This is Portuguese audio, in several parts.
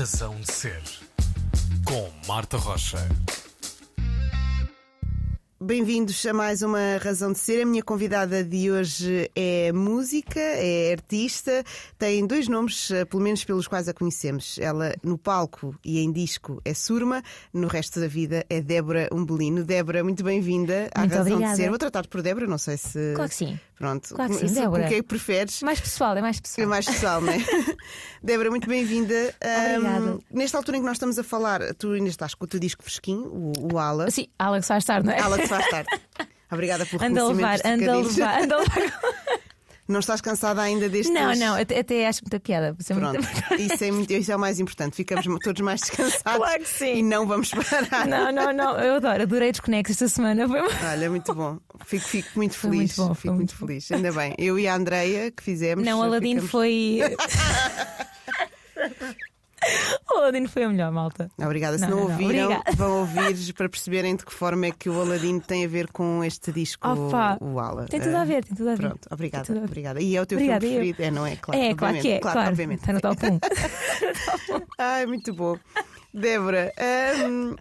Razão de Ser, com Marta Rocha. Bem-vindos a mais uma Razão de Ser. A minha convidada de hoje é música, é artista, tem dois nomes, eh, pelo menos pelos quais a conhecemos. Ela no palco e em disco é Surma, no resto da vida é Débora Umbelino. Débora, muito bem-vinda à Muito Razão obrigada. de Ser. Vou tratar-te por Débora, não sei se. Claro que sim. Pronto. Claro que sim, Débora. Com quem é que preferes? Mais pessoal, é mais É pessoal. mais pessoal, não é? Débora, muito bem-vinda. Obrigada. Ahm, nesta altura em que nós estamos a falar, tu ainda estás com o teu disco fresquinho, o, o Ala. Sim, Alex faz tarde, não é? Ala que faz tarde. Obrigada pelo Anda a levar, anda levar, anda a levar. Não estás cansada ainda deste Não, não, até, até acho muita piada. Isso é muito Pronto, isso é, muito, isso é o mais importante. Ficamos todos mais descansados Claro que sim. e não vamos parar. Não, não, não, eu adoro, adorei desconexo esta semana. Foi Olha, muito bom. Fico, fico muito Foi feliz. muito bom, fico foi muito muito feliz. Ainda bem. Eu e a Andreia que fizemos. Não, o Aladino ficamos- foi. o Aladino foi a melhor, malta. Obrigada. Se Não, não, não, ouviram, Obrigada. vão ouvir para perceberem de que forma é que o Aladino tem a ver com este disco, Opa, o Ala. Tem tudo a Ah, ver, tem tudo a ver. Pronto, obrigada. Obrigada. E é o teu Obrigada, filme eu. preferido? É, não é? Claro, é, claro que é, obviamente. claro. obviamente. Está no top 1. Ai, muito bom. Débora,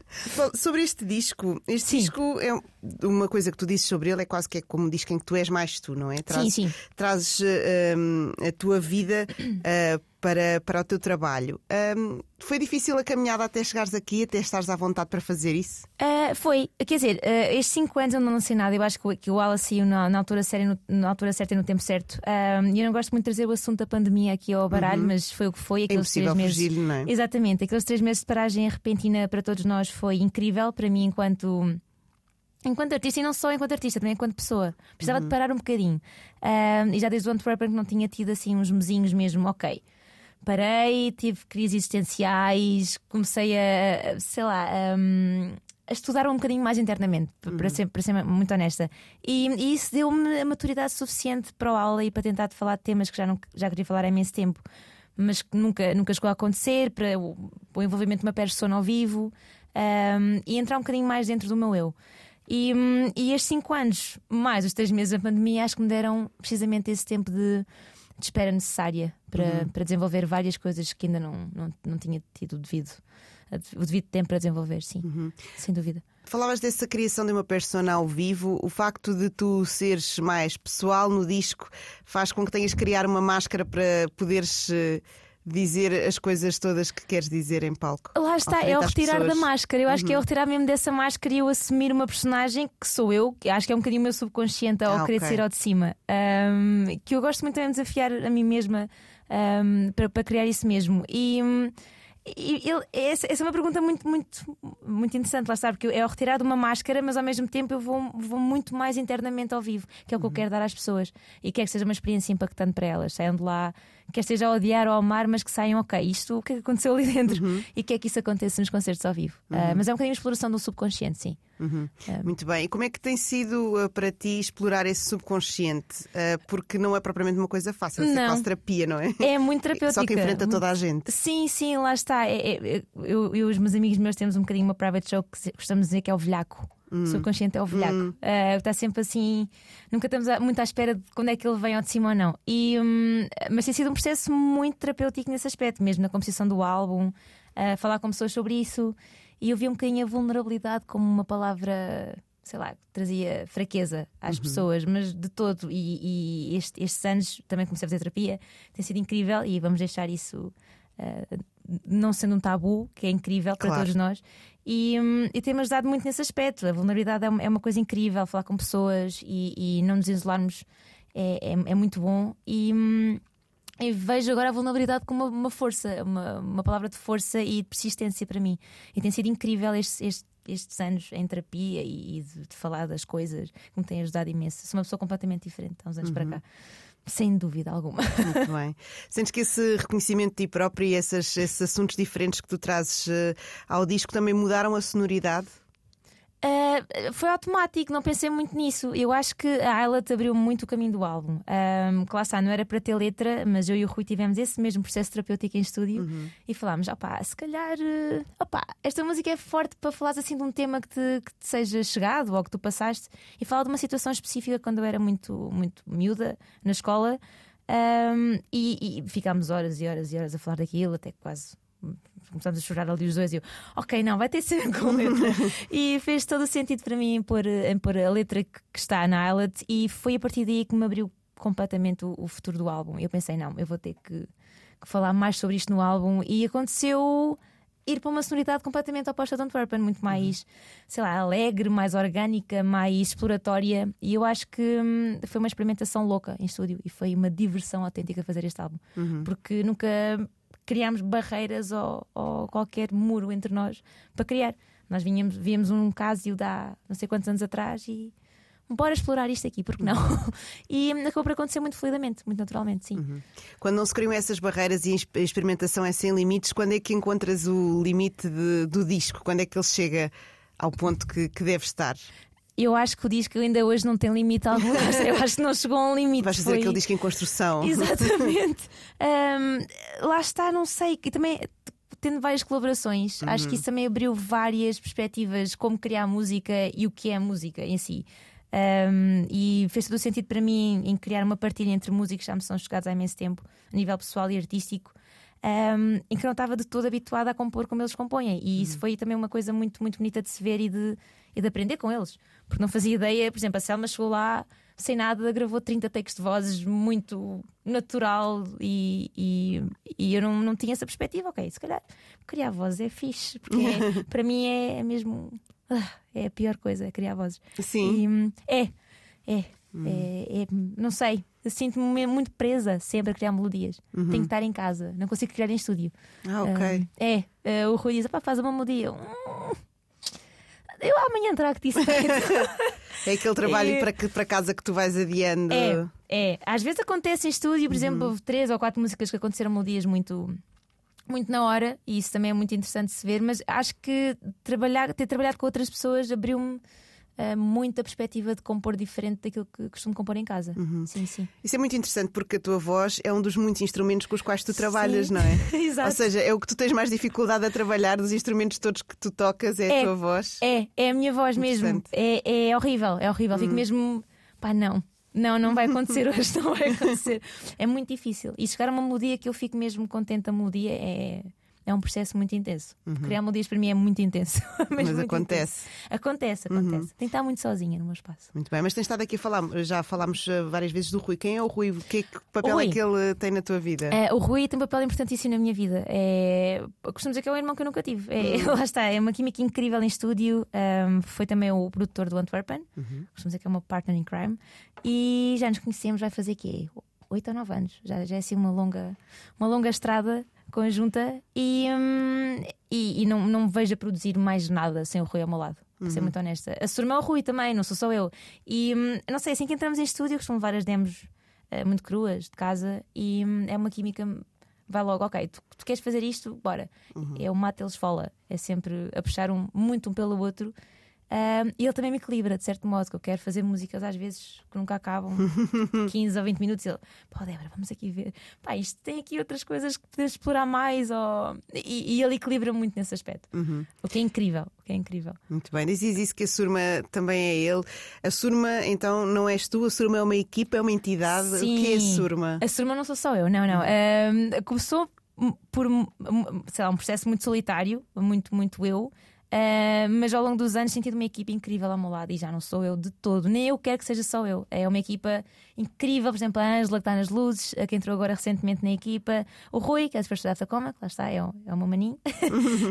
fal- sobre este disco, este Sim. disco é um- uma coisa que tu dizes sobre ele, é quase que é como um disco em que tu és mais tu, não é? Trazes, sim. Trazes hum, a tua vida ah, para, para o teu trabalho. Hum, foi difícil a caminhada até chegares aqui, até estares à vontade para fazer isso? Ah, foi, quer dizer, ah, estes 5 anos eu não lancei nada. Eu acho que, o- que o Ala saiu na, na altura certa, no- na altura certa e no tempo certo. E eu não gosto muito de trazer o assunto da pandemia aqui ao baralho, mas foi o que foi. Uhum. É Aqueles impossível três meses. fugir-lhe, não é? Exatamente, aqueles três meses de paragem repentina para todos nós foi incrível para mim enquanto. Enquanto artista, e não só enquanto artista, também enquanto pessoa. Precisava Uhum. de parar um bocadinho. Ah, e já desde o Antwerpen que não tinha tido assim uns mesinhos mesmo, ok. Parei, tive crises existenciais, comecei a, sei lá, hum, a estudar um bocadinho mais internamente, p- para, ser, para ser muito honesta. E, e isso deu-me a maturidade suficiente para o aula e para tentar falar de temas que já, não, já queria falar há imenso tempo, mas que nunca, nunca chegou a acontecer, para o, o envolvimento de uma persona ao vivo hum, e entrar um bocadinho mais dentro do meu eu. E, hum, e estes cinco anos, mais os três meses da pandemia, acho que me deram precisamente esse tempo de, de espera necessária para, para desenvolver várias coisas que ainda não, não, não tinha tido o devido, o devido tempo para desenvolver, sim, sem dúvida. Falavas dessa criação de uma persona ao vivo, o facto de tu seres mais pessoal no disco faz com que tenhas que criar uma máscara para poderes eh, dizer as coisas todas que queres dizer em palco. Lá Ao está, é o às retirar da pessoas. Uhum. máscara. Eu acho que é o retirar mesmo dessa máscara e eu assumir uma personagem que sou eu, que acho que é um bocadinho o meu subconsciente ao Ah, querer ok. ser ao de cima. Ahm, que eu gosto muito também de desafiar a mim mesma ahm, para, para criar isso mesmo. E. hum, e ele- essa, essa é uma pergunta muito, muito, muito interessante, lá está, porque é o retirar de uma máscara, mas ao mesmo tempo eu vou, vou muito mais internamente ao vivo, que é o que eu quero dar às pessoas e quero que seja uma experiência impactante para elas. Saiam de lá, quer esteja a odiar ou a amar, mas que saiam, ok, isto o que é que aconteceu ali dentro e que é que isso aconteça nos concertos ao vivo. Ah, mas é um bocadinho a exploração do subconsciente, sim. Muito bem. E como é que tem sido eh, para ti explorar esse subconsciente? Eh, porque não é propriamente uma coisa fácil, é quase terapia, não é? É muito terapêutica. Só que enfrenta toda a gente. Sim, sim, lá está. É- é- eu, e os meus amigos meus temos um bocadinho uma private show que gostamos de dizer que é o velhaco. Hum. O subconsciente é o velhaco. Ah, está sempre assim. Nunca estamos muito à espera de quando é que ele vem ao de cima ou não. E, hum, mas tem sido um processo muito terapêutico nesse aspecto, mesmo na composição do álbum, a falar com pessoas sobre isso. E eu vi um bocadinho a vulnerabilidade como uma palavra. Sei lá, que trazia fraqueza às Uhum. pessoas, mas de todo. E, e este- estes anos também comecei a fazer terapia, tem sido incrível e vamos deixar isso uh, não sendo um tabu, que é incrível para Claro. todos nós. E, hum, e tem-me ajudado muito nesse aspecto. A vulnerabilidade é uma, é uma coisa incrível, falar com pessoas e, e não nos isolarmos é, é, é muito bom. E, hum, eu vejo agora a vulnerabilidade como uma, uma força, uma, uma palavra de força e de persistência para mim. E tem sido incrível estes, estes, estes anos em terapia e, e de, de falar das coisas, que me tem ajudado imenso. Sou uma pessoa completamente diferente há uns anos para cá. Sem dúvida alguma. Muito bem. Sentes que esse reconhecimento de ti própria e essas- esses assuntos diferentes que tu trazes eh, ao disco também mudaram a sonoridade? Uh, foi automático, não pensei muito nisso. Eu acho que a Ayla te abriu muito o caminho do álbum. Um, que lá está, não era para ter letra, mas eu e o Rui tivemos esse mesmo processo terapêutico em estúdio e falámos: opá, se calhar, uh, opá, esta música é forte para falares assim de um tema que te, que te seja chegado ou que tu passaste e falar de uma situação específica quando eu era muito, muito miúda na escola. Um, e, e ficámos horas e horas e horas a falar daquilo, até quase Começámos a chorar ali os dois e eu, ok, não, vai ter ser com letra. e fez todo o sentido para mim em pôr, em pôr a letra que, está na Islet e foi a partir daí que me abriu completamente o, o futuro do álbum. Eu pensei, não, eu vou ter que, que falar mais sobre isto no álbum e aconteceu ir para uma sonoridade completamente oposta de Antwerpen, muito mais, sei lá, alegre, mais orgânica, mais exploratória. E eu acho que hum, foi uma experimentação louca em estúdio e foi uma diversão autêntica fazer este álbum, porque nunca criámos barreiras ou, ou qualquer muro entre nós para criar. Nós vinhamos, víamos um caso de há não sei quantos anos atrás e bora explorar isto aqui, porque não? E hum, acabou por acontecer muito fluidamente, muito naturalmente, sim. Quando não se criam essas barreiras e a experimentação é sem limites, quando é que encontras o limite de- do disco? Quando é que ele chega ao ponto que, que deve estar? Eu acho que o disco ainda hoje não tem limite algum. Eu acho que não chegou a um limite. Vais fazer Foi- aquele disco em construção. Exatamente. Hum, lá está, não sei. E também tendo várias colaborações, acho que isso também abriu várias perspectivas como criar música e o que é a música em si. Hum, e fez todo o sentido para mim em criar uma partilha entre músicos que já me são chegados há imenso tempo, a nível pessoal e artístico, hum, em que não estava de todo habituada a compor como eles compõem. E isso foi também uma coisa muito, muito bonita de se ver e de, e de aprender com eles. Porque não fazia ideia, por exemplo, a Selma chegou lá sem nada, gravou 30 takes de vozes muito natural e, e, e eu não, não tinha essa perspectiva. Ok, se calhar criar vozes é fixe, porque é- para mim é, é mesmo. ah, é a pior coisa, é criar vozes. Sim. E, hum, é, é, é, é, não sei. Sinto-me muito presa sempre a criar melodias. Tenho que estar em casa, não consigo criar em estúdio. Ah, ok. Ah, é, ah, o Rui diz: "Epá, faz uma melodia. Hum, eu amanhã trago-te isso feito. É aquele trabalho É. para, que- para casa que tu vais adiando. É, é. Às vezes acontece em estúdio, por exemplo, Uhum. houve três ou quatro músicas que aconteceram melodias muito. Muito na hora, e isso também é muito interessante de se ver, mas acho que trabalhar, ter trabalhado com outras pessoas abriu-me ah, muita perspectiva de compor diferente daquilo que costumo compor em casa. Uhum. Sim, sim. Isso é muito interessante porque a tua voz é um dos muitos instrumentos com os quais tu trabalhas, Sim. não é? Exato. Ou seja, é o que tu tens mais dificuldade a trabalhar dos instrumentos todos que tu tocas, é a É. tua voz. É, é a minha voz mesmo. É, é horrível, é horrível. Hum. Fico mesmo. Pá, não. Não, não vai acontecer hoje, não vai acontecer. É muito difícil. E chegar a uma melodia que eu fico mesmo contente da melodia é, é um processo muito intenso. Criar melodias para mim é muito intenso. Uhum. Mas muito acontece. Uhum. intenso. Acontece, acontece. Tem que estar muito sozinha no meu espaço. Muito bem, mas tens estado aqui a falar, já falámos eh, várias vezes do Rui. Quem é o Rui? Que, que papel Rui. é que ele tem na tua vida? Eh, o Rui tem um papel importantíssimo na minha vida. É... Costumo dizer que é o irmão que eu nunca tive. É... Lá está, é uma química incrível em estúdio. Ahm, foi também o produtor do Antwerpen. Costumo dizer que é uma partner in crime. E já nos conhecemos, vai fazer quê? Oito ou nove anos. Já, já é assim uma longa, uma longa estrada conjunta. E, hum, e, e não, não me vejo a produzir mais nada sem o Rui ao meu lado. Para ser muito honesta. A é o Rui também, não sou só eu. E hum, não sei, assim que entramos em estúdio, costumo levar as demos eh, muito cruas de casa e hum, é uma química. Vai logo, ok, tu, tu queres fazer isto? Bora. É o mato, eles fola. É sempre a puxar um, muito um pelo outro. E ele também me equilibra, de certo modo, que eu quero fazer músicas às vezes que nunca acabam 15 ou 20 minutos. E ele, pô, Débora, vamos aqui ver. Pá, isto tem aqui outras coisas que podes explorar mais. Ou... E, e ele equilibra muito nesse aspecto. O que é incrível, o que é incrível. Muito bem, dizes isso que a Surma também é ele. A Surma, então, não és tu, a Surma é uma equipa, é uma entidade. O que é a Sim. Surma? A Surma não sou só eu, não, não. Começou por sei lá, um processo muito solitário, muito, muito eu. Ah, mas ao longo dos anos senti uma equipa incrível ao meu lado e já não sou eu de todo, nem eu quero que seja só eu. É uma equipa incrível, por exemplo, a Ângela que está nas luzes, a que entrou agora recentemente na equipa, o Rui, que é super estudante da Coma, que lá está, é o, é o meu maninho,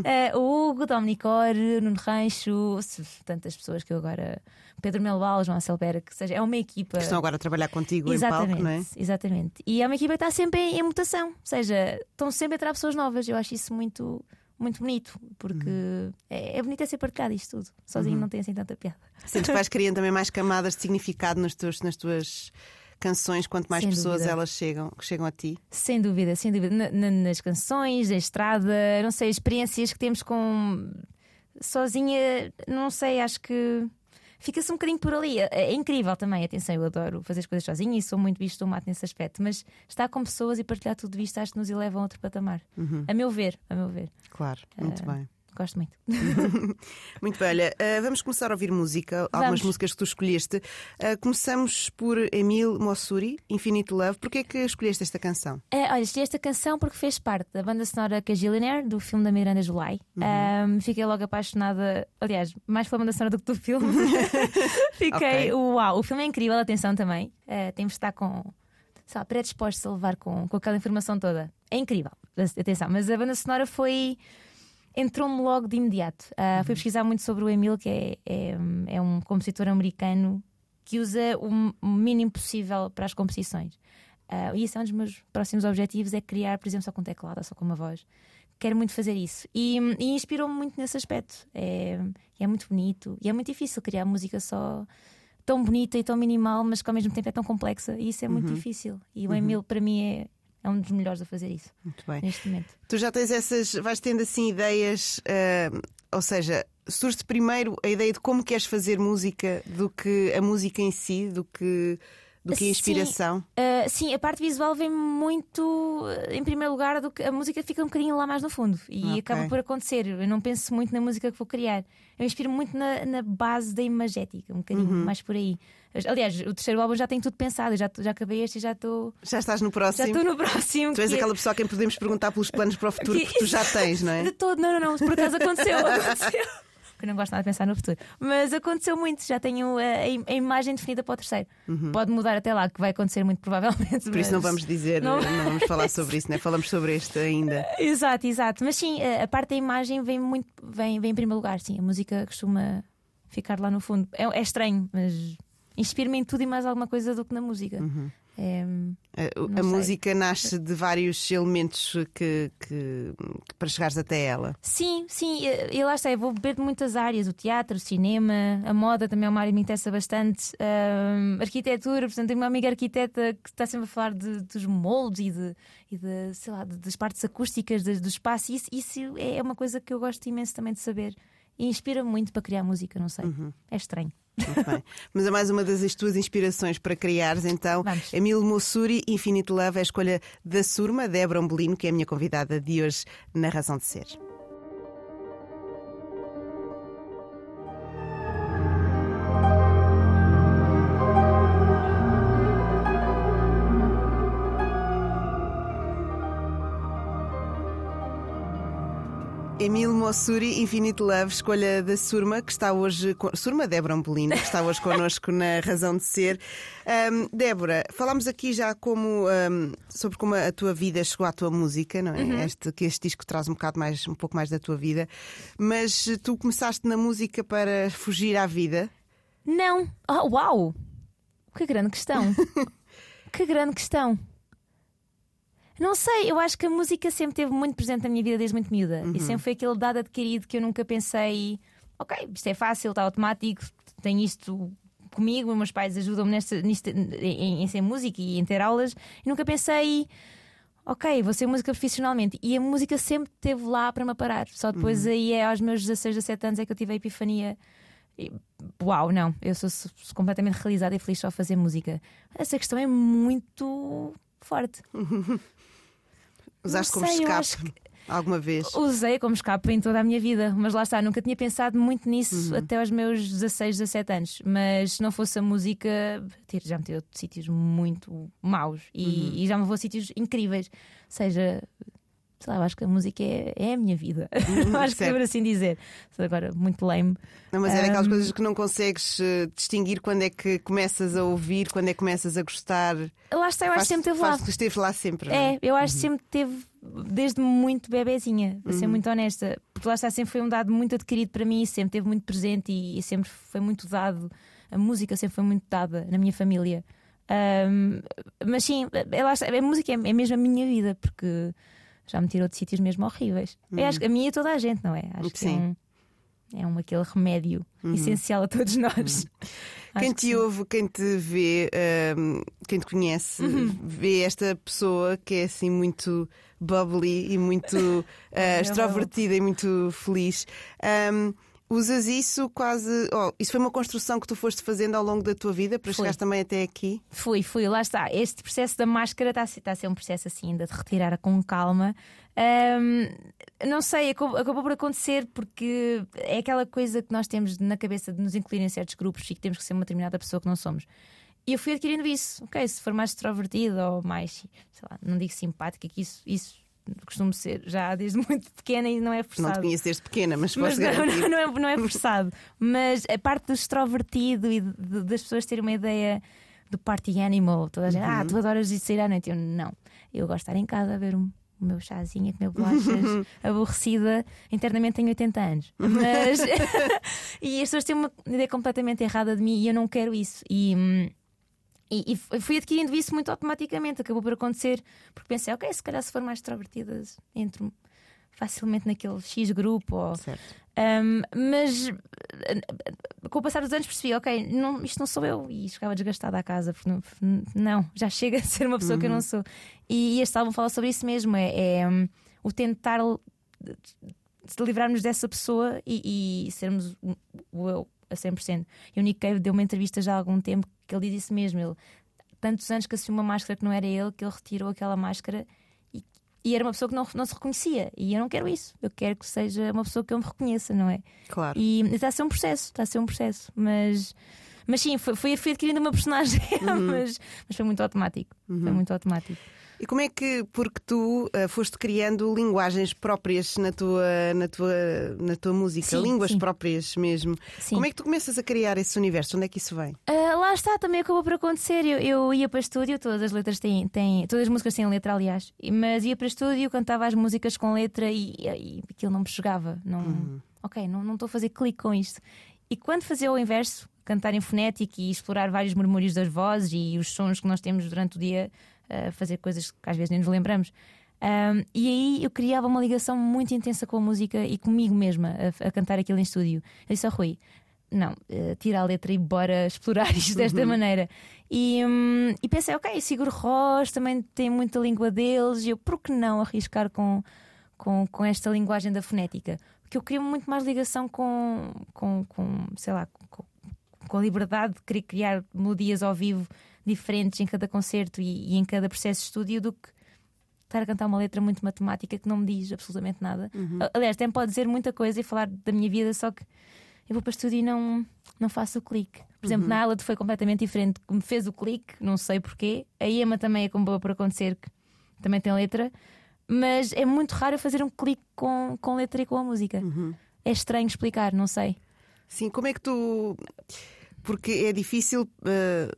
Ah, o Hugo, Dominicor, Nuno Rancho, tantas pessoas que eu agora, Pedro Melbal, João Celbera, que seja, é uma equipa. Que estão agora a trabalhar contigo em Exatamente, palco, não é? exatamente. E é uma equipa que está sempre em, em mutação, ou seja, estão sempre a entrar pessoas novas. Eu acho isso muito, muito bonito, porque Uhum. é, é bonito é ser partilhado isto tudo. Sozinho não tem assim tanta piada. Sentes que vais criando também mais camadas de significado nos teus, nas tuas canções, quanto mais Sem pessoas dúvida. elas chegam, chegam a ti. Sem dúvida, sem dúvida. Na- na- nas canções, na estrada, não sei, experiências que temos com. Sozinha, não sei, acho que. Fica-se um bocadinho por ali. É, é incrível também, atenção, eu adoro fazer as coisas sozinha e sou muito bicho do mato nesse aspecto, mas estar com pessoas e partilhar tudo isto acho que nos eleva a outro patamar. A meu ver, a meu ver. Claro, muito Ah, bem. Gosto muito. Muito bem, olha, uh, vamos começar a ouvir música, algumas Vamos. músicas que tu escolheste. Uh, começamos por Emile Mossuri, Infinite Love. Porquê é que escolheste esta canção? É, olha, escolhi esta canção porque fez parte da banda sonora Cagillionaire, do filme da Miranda July. Um, fiquei logo apaixonada, aliás, mais pela banda sonora do que do filme. fiquei, Ok. uau, o filme é incrível, atenção também. Uh, temos de estar com, sei lá, predispostos a levar com, com aquela informação toda. É incrível, atenção, mas a banda sonora foi. Entrou-me logo de imediato. Uh, Fui pesquisar muito sobre o Emil, que é, é, é um compositor americano que usa o mínimo possível para as composições. Ah, e esse é um dos meus próximos objetivos: é criar, por exemplo, só com teclado só com uma voz. Quero muito fazer isso. E, e inspirou-me muito nesse aspecto. É, é muito bonito e é muito difícil criar música só tão bonita e tão minimal, mas que ao mesmo tempo é tão complexa. E isso é muito difícil. E o Emil, para mim, é, é um dos melhores a fazer isso Muito bem. neste momento. Tu já tens essas, vais tendo assim ideias, uh, ou seja, surge primeiro a ideia de como queres fazer música do que a música em si, do que, do que a Sim. inspiração. Uh, sim, a parte visual vem muito uh, em primeiro lugar do que a música fica um bocadinho lá mais no fundo e Ok. acaba por acontecer. Eu não penso muito na música que vou criar. Eu inspiro muito na, na base da imagética, um bocadinho Uhum. mais por aí. Aliás, o terceiro álbum já tem tudo pensado, já, já acabei este e já estou Já estás no já próximo. estou no próximo. Tu és que é- aquela pessoa a quem podemos perguntar pelos planos para o futuro, que- porque tu já tens, não é? De todo, não, não, não, por acaso aconteceu, aconteceu. Porque eu não gosto nada de pensar no futuro. Mas aconteceu muito, já tenho a, a a imagem definida para o terceiro. Pode mudar até lá, que vai acontecer muito provavelmente. Uhum. Por isso não vamos dizer, Não- não, vamos falar sobre isso, né? falamos sobre este ainda. Exato, exato. Mas sim, a, a parte da imagem vem muito, vem, vem em primeiro lugar. Sim, a música costuma ficar lá no fundo. É, é estranho, mas inspira-me em tudo e mais alguma coisa do que na música. É, A, a música nasce de vários elementos que, que- que para chegares até ela. sim, sim, e lá está, eu vou beber de muitas áreas: o teatro, o cinema, a moda também é uma área que me interessa bastante, ahm, arquitetura. Portanto, tenho uma amiga arquiteta que está sempre a falar de- dos moldes e, de, e de, sei lá, de- das partes acústicas das- do espaço. Isso, isso é uma coisa que eu gosto imenso também de saber. E inspira-me muito para criar música, não sei. É estranho. Muito bem. Mas é mais uma das tuas inspirações para criares, então. Vamos. Emile Mossuri, Infinite Love, é a escolha da Surma, Débora Ombelino, que é a minha convidada de hoje na Razão de Ser. Emile Mossuri, Infinite Love, escolha da Surma, que está hoje. con- Surma Débora Ampolino, que está hoje connosco na Razão de Ser. Ahm, Débora, falámos aqui já como, ahm, sobre como a tua vida chegou à tua música, não é? Este, que este disco traz um bocado mais, um pouco mais da tua vida. Mas tu começaste na música para fugir à vida. Não! Oh, uau! Que grande questão! que grande questão! Não sei, eu acho que a música sempre esteve muito presente na minha vida desde muito miúda. E sempre foi aquele dado adquirido que eu nunca pensei, ok, isto é fácil, está automático, tenho isto comigo, meus pais ajudam-me nesta, nisto, em, em ser música e em ter aulas. E nunca pensei, ok, vou ser música profissionalmente. E a música sempre esteve lá para me parar. Só depois aí é aos meus 16, 17 anos é que eu tive a epifania. E, Uau, não, eu sou, sou completamente realizada e feliz só a fazer música. Essa questão é muito forte. Usaste como escape alguma vez. Usei como escape em toda a minha vida, mas lá está, nunca tinha pensado muito nisso Uhum. até aos meus 16, 17 anos. Mas se não fosse a música, já me tirou de sítios muito maus e, Uhum. e já me vou a sítios incríveis. Ou seja, sei lá, eu acho que a música é, é a minha vida. acho que certo. é por assim dizer. Agora muito lame. Não, mas é daquelas Ahm. coisas que não consegues eh, distinguir quando é que começas a ouvir, quando é que começas a gostar. Lá está, eu acho que sempre teve lá. Esteve lá sempre. é? É, eu acho que sempre teve, desde muito bebezinha, vou ser muito honesta. Porque lá está, sempre foi um dado muito adquirido para mim, sempre teve muito presente e, e sempre foi muito dado. A música sempre foi muito dada na minha família. Ahm, mas sim, é, lá está, a música é, é mesmo a minha vida, porque já me tirou de sítios mesmo horríveis. Eu acho que a minha e toda a gente, não é? Acho que é Sim. um, é um aquele remédio essencial a todos nós. Quem Acho que te sim. ouve, quem te vê, ahm, quem te conhece, Uhum. vê esta pessoa que é assim muito bubbly e muito É, eu- extrovertida e muito feliz. Ahm, Usas isso quase. Oh, isso foi uma construção que tu foste fazendo ao longo da tua vida para Foi. chegares também até aqui? Fui, fui, lá está. Este processo da máscara está a ser, está a, ser um processo assim, ainda de retirar com calma. Ahm, não sei, acabou, acabou por acontecer porque é aquela coisa que nós temos na cabeça de nos incluir em certos grupos e que temos que ser uma determinada pessoa que não somos. E eu fui adquirindo isso. Ok, se for mais extrovertido ou mais, sei lá, não digo simpática, que isso, isso costumo ser já desde muito pequena e não é Não forçado. te conheço desde pequena, mas, Mas não, não, não é, não é forçado. Mas a parte do extrovertido e de- de- das pessoas terem uma ideia do party animal, toda a gente, ah, tu adoras ir sair à noite. Eu não. Eu gosto de estar em casa a ver um- o meu chazinho, a comer bolachas, aborrecida. Internamente tenho 80 anos. Mas. e as pessoas têm uma ideia completamente errada de mim e eu não quero isso. E. hum, e, e fui adquirindo isso muito automaticamente, acabou por acontecer, porque pensei, ok, se calhar se for mais extrovertida, entro facilmente naquele X grupo. Ou... Certo. Um, mas com o passar dos anos percebi, ok, não, isto não sou eu. E chegava desgastada à casa, porque não, não, já chega a ser uma pessoa que eu não sou. E, este álbum fala sobre isso mesmo: é, é, um, o tentar se livrarmos dessa pessoa e, e sermos o- o eu a 100%. E o Nick Cave deu uma entrevista já há algum tempo que ele disse isso mesmo. Ele, tantos anos que assumiu uma máscara que não era ele, que ele retirou aquela máscara e, e era uma pessoa que não, não se reconhecia. E eu não quero isso. Eu quero que seja uma pessoa que eu me reconheça, não é? Claro. E está a ser um processo, está a ser um processo. Mas, mas sim, foi, foi, adquirindo uma personagem, mas, mas foi muito automático. Foi muito automático. E como é que, porque tu ah, foste criando linguagens próprias na tua, na tua, na tua música, Sim, línguas sim. próprias mesmo, Sim. como é que tu começas a criar esse universo? Onde é que isso vem? Ah, lá está, também acabou por acontecer. Eu, eu ia para estúdio, todas as letras têm, têm. Todas as músicas têm letra, aliás. Mas ia para estúdio, cantava as músicas com letra e, e aquilo não me chegava. Não, Ok, não não estou a fazer clique com isto. E quando fazia o inverso, cantar em fonético e explorar vários murmúrios das vozes e os sons que nós temos durante o dia, ah, fazer coisas que às vezes nem nos lembramos. Ahm, e aí eu criava uma ligação muito intensa com a música e comigo mesma a, a cantar aquilo em estúdio. Eu disse ao Rui: não, eh, tira a letra e bora explorar isto desta maneira. E, hum, e pensei, ok, Sigur Rós também tem muita língua deles, e eu, por que não arriscar com, com, com esta linguagem da fonética? Porque eu queria muito mais ligação com, com, com sei lá, com, com a liberdade de querer criar melodias ao vivo diferentes em cada concerto e, e em cada processo de estúdio do que estar a cantar uma letra muito matemática que não me diz absolutamente nada. A- Aliás, até me pode dizer muita coisa e falar da minha vida, só que eu vou para o estúdio e não, não faço o clique. Por exemplo, na Alad foi completamente diferente. Me fez o clique, não sei porquê. A Ema também é como boa por acontecer, que também tem letra. Mas é muito raro fazer um clique com, com letra e com a música. É estranho explicar, não sei. Sim, como é que tu. Porque é difícil ah,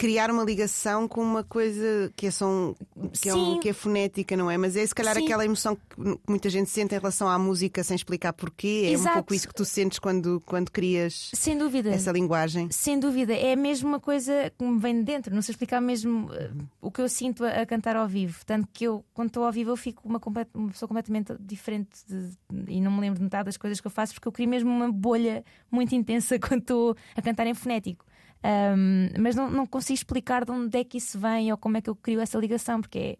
criar uma ligação com uma coisa que é, só um- que, é um- que é fonética, não é? Mas é se calhar Sim. aquela emoção que muita gente sente em relação à música sem explicar porquê. É um pouco isso que tu sentes quando, quando crias Sem dúvida. essa linguagem. Sem dúvida, é mesmo uma coisa que me vem de dentro, não sei explicar mesmo eh, o que eu sinto a, a cantar ao vivo. Tanto que eu, quando estou ao vivo, eu fico uma, uma pessoa completamente diferente de- e não me lembro de metade das coisas que eu faço, porque eu crio mesmo uma bolha muito intensa quando estou a cantar em fonético. Ahm, mas não, não consigo explicar de onde é que isso vem ou como é que eu crio essa ligação, porque é,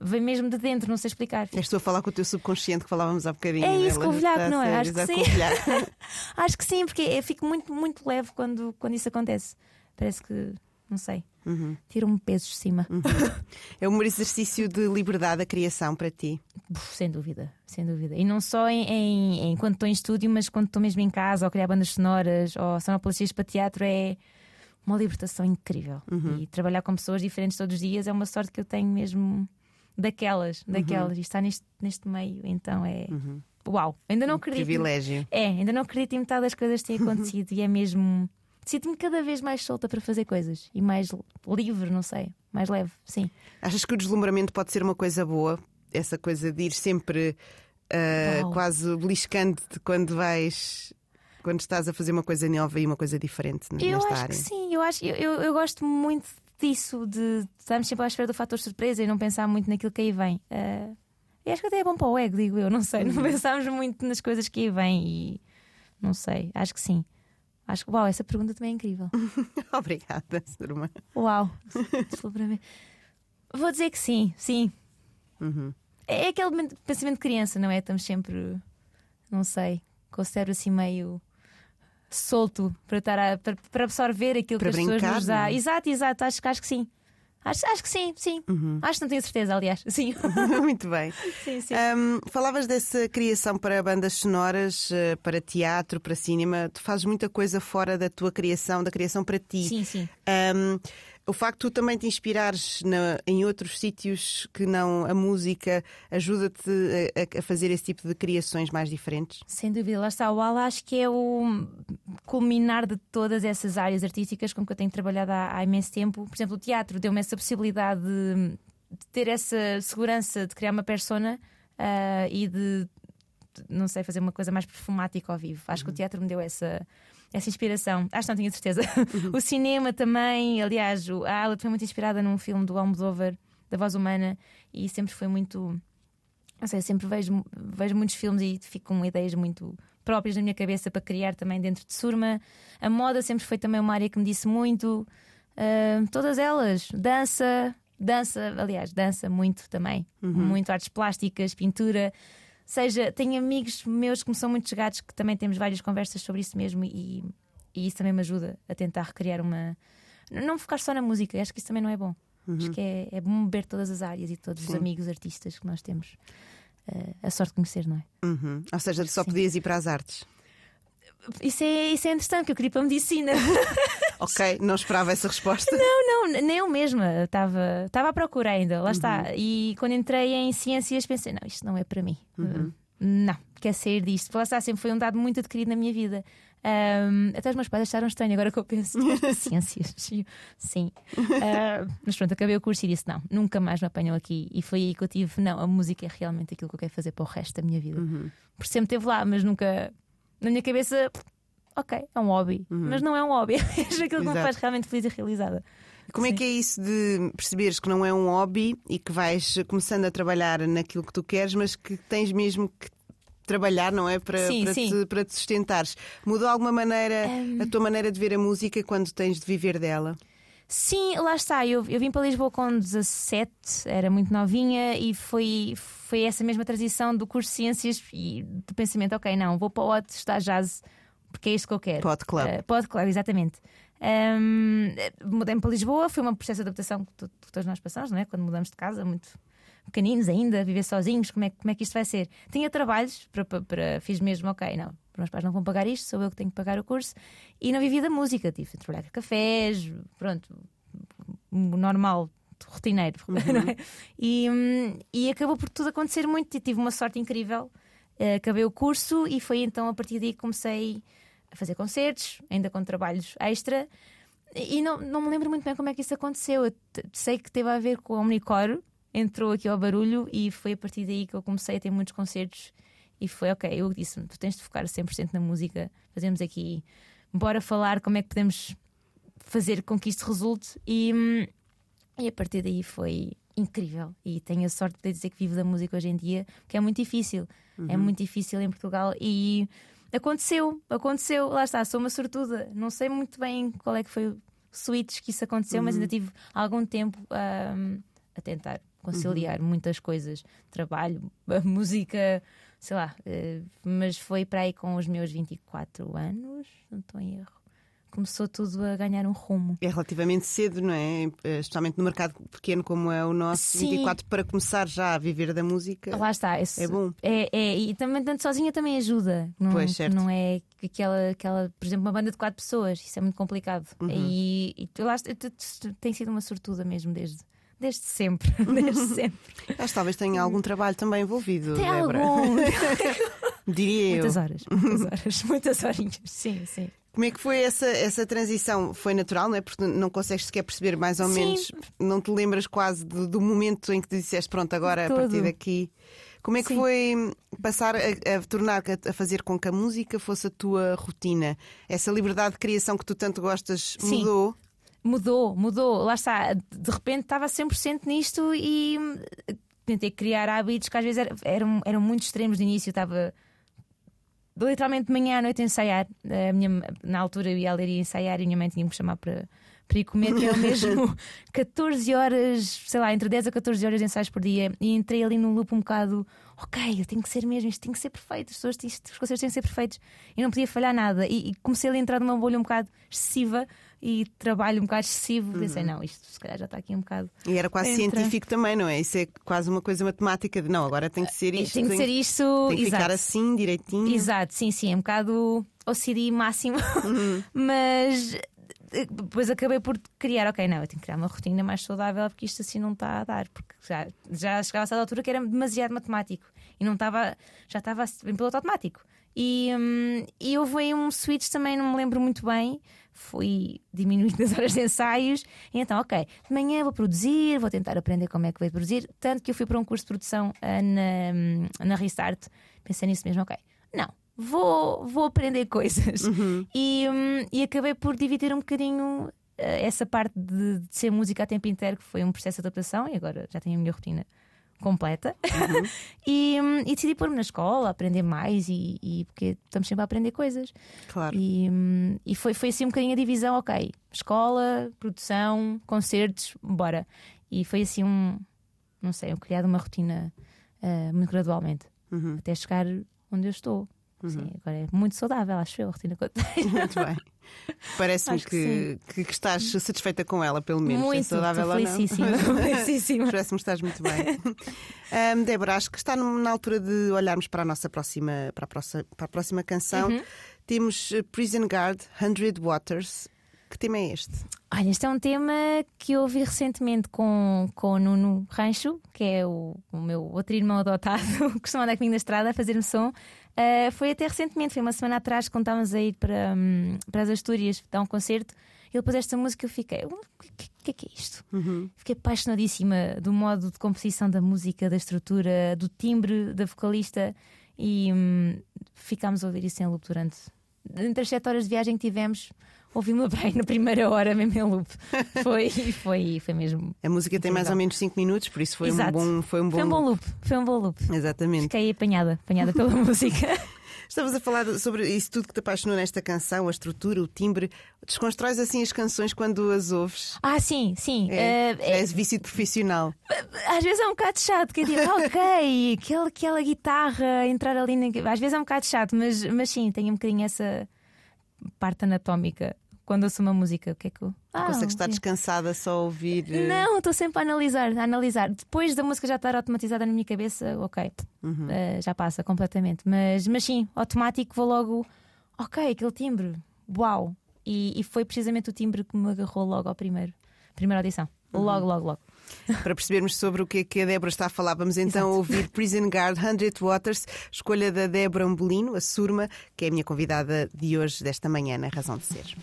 vem mesmo de dentro, não sei explicar. És tu a falar com o teu subconsciente que falávamos há bocadinho. É isso, né? com o a não é? ser- Acho que sim. Acho que sim, porque eu fico muito, muito leve quando, quando isso acontece. Parece que, não sei, tira-me peso de cima. É um exercício de liberdade a criação para ti. Sem dúvida, sem dúvida. E não só em, em- em quando estou em estúdio, mas quando estou mesmo em casa, ou a criar bandas sonoras, ou sonoplastia para teatro, é uma libertação incrível. E trabalhar com pessoas diferentes todos os dias é uma sorte que eu tenho mesmo daquelas, daquelas. E estar neste, neste meio, então é. Uau! Ainda não acredito. Privilégio. É, ainda não acredito em metade das coisas que têm acontecido e é mesmo. Sinto-me cada vez mais solta para fazer coisas e mais livre, não sei, mais leve, sim. Achas que o deslumbramento pode ser uma coisa boa? Essa coisa de ir sempre Uau. quase beliscando-te quando vais. Quando estás a fazer uma coisa nova e uma coisa diferente Eu nesta acho área. que sim, eu, acho, eu, eu, eu gosto muito disso, de estarmos sempre à espera do fator surpresa e não pensar muito naquilo que aí vem. Ah, eu acho que até é bom para o ego, digo eu, não sei, Uhum. não pensamos muito nas coisas que aí vêm e não sei, acho que sim. Acho que, uau, essa pergunta também é incrível. Obrigada, Surma. Uau. Vou dizer que sim, sim. Uhum. É aquele men- pensamento de criança, não é? Estamos sempre, não sei, com o cérebro assim meio solto para, estar a, para, para absorver aquilo Para que as pessoas nos dá. não é? Exato, exato, acho, que- acho que sim. Acho, acho que sim, sim. Uhum. Acho que não tenho certeza, aliás. Sim. Muito bem. sim, sim. Hum, falavas dessa criação para bandas sonoras, eh, para teatro, para cinema. Tu fazes muita coisa fora da tua criação, da criação para ti. Sim, sim. Um, o facto de tu também te inspirares na- em outros sítios que não a música ajuda-te a, a fazer esse tipo de criações mais diferentes? Sem dúvida, lá está. O ALA acho que é o culminar de todas essas áreas artísticas com que eu tenho trabalhado há, há imenso tempo. Por exemplo, o teatro deu-me essa possibilidade de, de ter essa segurança de criar uma persona ah, e de, de, não sei, fazer uma coisa mais perfumática ao vivo. Acho que o teatro me deu essa. Essa inspiração, acho que não tinha certeza. o cinema também, aliás, a Ala foi muito inspirada num filme do Almodóvar, da voz humana, e sempre foi muito não sei, sempre vejo, vejo muitos filmes e fico com ideias muito próprias na minha cabeça para criar também dentro de Surma. A moda sempre foi também uma área que me disse muito. Ah, todas elas. Dança, dança, aliás, dança muito também. Muito artes plásticas, pintura. Seja, tenho amigos meus que me são muito chegados que também temos várias conversas sobre isso mesmo e, e isso também me ajuda a tentar recriar uma. Não focar só na música, acho que isso também não é bom. Acho que é, é bom beber todas as áreas e todos os Sim. amigos artistas que nós temos. eh, a sorte de conhecer, não é? Uhum. Ou seja, só podias ir para as artes. Isso é, isso é interessante, que eu queria ir para a medicina. Ok, não esperava essa resposta. não, não, nem eu mesma estava estava à procura ainda, lá está. E quando entrei em ciências pensei, não, isto não é para mim. Uh, Não, quer sair disto. Lá está, sempre foi um dado muito adquirido na minha vida. Ahm, até os meus pais acharam estranho agora que eu penso. Ciências, sim. Ah, mas pronto, acabei o curso e disse: não, nunca mais me apanham aqui. E foi aí que eu tive: não, a música é realmente aquilo que eu quero fazer para o resto da minha vida. Por sempre esteve lá, mas nunca. Na minha cabeça, ok, é um hobby. Mas não é um hobby, é aquilo que me faz realmente feliz e realizada. Como é Sim. que é isso de perceberes que não é um hobby e que vais começando a trabalhar naquilo que tu queres, mas que tens mesmo que trabalhar, não é? Para, Sim, para, sim. Te, para te sustentares. Mudou alguma maneira a tua maneira de ver a música quando tens de viver dela? Sim, lá está. Eu, eu vim para Lisboa com 17, era muito novinha e foi, foi essa mesma transição do curso de ciências e do pensamento: ok, não, vou para o OT estudar jazz porque é isto que eu quero. Pod Club. Uh, Pod Club, exatamente. Um, Mudei-me para Lisboa, foi um processo de adaptação que, que todos nós passamos, não é? Quando mudamos de casa, muito pequeninos ainda, viver sozinhos, como é, que- como é que isto vai ser? Tinha trabalhos, para, para, para- fiz mesmo, ok, não, os meus pais não vão pagar isto, sou eu que tenho que pagar o curso, e não vivia da música, tive de trabalhar com cafés, pronto, normal, rotineiro, não é? E, e acabou por tudo acontecer muito, e tive uma sorte incrível. Eh, Acabei o curso e foi então a partir daí que comecei a fazer concertos, ainda com trabalhos extra. E não, não me lembro muito bem como é que isso aconteceu. Eu sei que teve a ver com a Omnicor, entrou aqui ao barulho e foi a partir daí que eu comecei a ter muitos concertos. E foi ok, eu disse-me: tu tens de focar 100% na música, fazemos aqui, bora falar como é que podemos fazer com que isto resulte. E, e a partir daí foi incrível. E tenho a sorte de poder dizer que vivo da música hoje em dia, que é muito difícil. É muito difícil em Portugal. E aconteceu, aconteceu. Lá está, sou uma sortuda. Não sei muito bem qual é que foi o switch que isso aconteceu, mas ainda tive algum tempo ahm, a tentar conciliar muitas coisas. Trabalho, a música, sei lá. eh, mas foi para aí com os meus 24 anos, não estou em erro. Começou tudo a ganhar um rumo. É relativamente cedo, não é? Eh, Especialmente no mercado pequeno como é o nosso, Sim. 24, para começar já a viver da música. Lá está, É bom. É, é, e também tanto sozinha também ajuda. Não, Pois, certo. não é aquela, aquela, por exemplo, uma banda de quatro pessoas, isso é muito complicado. Uhum. E, e tu, lá, tu, tu, tem sido uma sortuda mesmo desde, desde sempre. Desde sempre. Acho que talvez tenha algum trabalho também envolvido. Tem algum. Diria eu. muitas horas, muitas horas, muitas horinhas. Sim, sim. Como é que foi essa, essa transição? Foi natural, não é? Porque não consegues sequer perceber mais ou Sim. menos, não te lembras quase do, do momento em que te disseste, pronto, agora a Tudo. partir daqui. Como é que Sim. foi passar a, a tornar, a, a fazer com que a música fosse a tua rotina? Essa liberdade de criação que tu tanto gostas Sim. mudou? Mudou, mudou. Lá está. De repente estava 100% nisto e hum, tentei criar hábitos que às vezes eram, eram, eram muito extremos no início. Estava literalmente de manhã à noite a ensaiar. A minha, na altura eu ia ler e ensaiar e a minha mãe tinha que me chamar para, para ir comer, que eram mesmo 14 horas, sei lá, entre 10 a 14 horas de ensaios por dia, e entrei ali num loop um bocado. Ok, eu tenho que ser mesmo, isto tem que ser perfeito, as pessoas, isto, os concertos têm que ser perfeitos e não podia falhar nada. E, e comecei a entrar numa bolha um bocado excessiva e trabalho um bocado excessivo. Pensei, não, isto se calhar já está aqui um bocado. E era quase Entra. científico também, não é? Isso é quase uma coisa matemática de não, agora tem que ser isto. tem que ser isto. Tem que ficar exato. assim, direitinho. Exato, sim, sim, é um bocado OCD máximo, Uhum. mas eh, depois acabei por criar, ok, não, eu tenho que criar uma rotina mais saudável porque isto assim não está a dar, porque já, já chegava a essa altura que era demasiado matemático e não estava, já estava em piloto automático. E, hum, e houve aí um switch também, não me lembro muito bem. Fui diminuindo as horas de ensaios, e então, ok, de manhã vou produzir, vou tentar aprender como é que vou produzir. Tanto que eu fui para um curso de produção ah, na, na Restart, pensei nisso mesmo, ok, não, vou, vou aprender coisas. E, hum, e acabei por dividir um bocadinho eh, essa parte de, de ser música a tempo inteiro, que foi um processo de adaptação, e agora já tenho a minha rotina completa. e, hum, e decidi pôr-me na escola, aprender mais, e, e porque estamos sempre a aprender coisas. Claro. E, hum, e foi, foi assim um bocadinho a divisão, ok, escola, produção, concertos, bora. E foi assim um, não sei, eu criado uma rotina eh, muito gradualmente, Uhum. até chegar onde eu estou. Sim, agora é muito saudável, acho eu, a rotina que eu tenho. Muito bem. Parece-me que que, que, estás satisfeita com ela, pelo menos. Muito, é saudável ou não. felicíssima. Parece-me que estás muito bem. Ahm, Débora, acho que está na altura de olharmos para a nossa próxima, para a próxima, para a próxima canção. Uhum. Temos eh, Prison Guard, Hundred Waters. Que tema é este? Olha, este é um tema que eu ouvi recentemente com, com o Nuno Rancho, que é o, o meu outro irmão adotado, que costuma andar comigo na estrada a fazer-me som. Ah, foi até recentemente, foi uma semana atrás, quando estávamos a ir para, hum, para as Astúrias dar um concerto. Ele pôs esta música e eu fiquei, o que, que- que é que é isto? Fiquei apaixonadíssima do modo de composição da música, da estrutura, do timbre da vocalista e hum, ficámos a ouvir isso em loop durante. Entre as sete horas de viagem que tivemos, ouvimos-la bem na primeira hora, mesmo em loop. Foi, foi, foi mesmo. A música tem mais Incrível. ou menos 5 minutos, por isso foi um Exato. bom. Foi um bom, Foi um bom loop, foi um bom loop. Exatamente. Fiquei apanhada, apanhada pela música. Estamos a falar sobre isso tudo que te apaixonou nesta canção, a estrutura, o timbre. Desconstróis assim as canções quando as ouves. Ah, sim, sim. É, já és vício de profissional. às vezes é um bocado chato, que eu digo, ok, aquela, aquela guitarra entrar ali na. Às vezes é um bocado chato, mas, mas sim, tenho um bocadinho essa parte anatómica. Quando ouço uma música, o que é que eu. Ah, Consegues estar descansada só a ouvir. eh, Não, estou sempre a analisar, a analisar. Depois da música já estar automatizada na minha cabeça, ok, Uhum. eh, já passa completamente. Mas, mas sim, automático vou logo, ok, aquele timbre, uau! E, e foi precisamente o timbre que me agarrou logo ao primeiro, primeira audição. Uhum. Logo, logo, logo. Para percebermos sobre o que é que a Débora está a falar, vamos então ouvir Prison Guard Hundred Waters, escolha da Débora Umbolino, a Surma, que é a minha convidada de hoje, desta manhã, na Razão de Ser.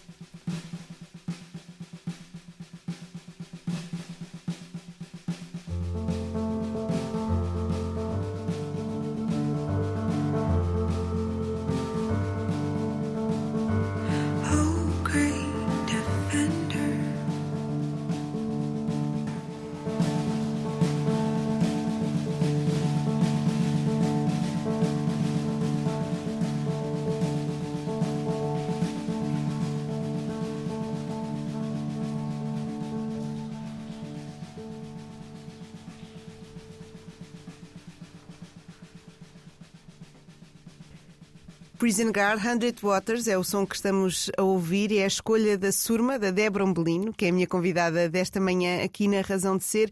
Prison Guard Hundred Waters é o som que estamos a ouvir e é a escolha da Surma, da Débora Umbelino, que é a minha convidada desta manhã aqui na Razão de Ser.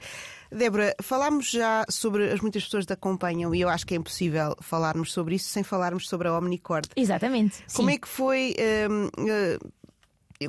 Débora, falámos já sobre as muitas pessoas que acompanham e eu acho que é impossível falarmos sobre isso sem falarmos sobre a Omnicord. Exatamente. Como sim. é que foi. eh,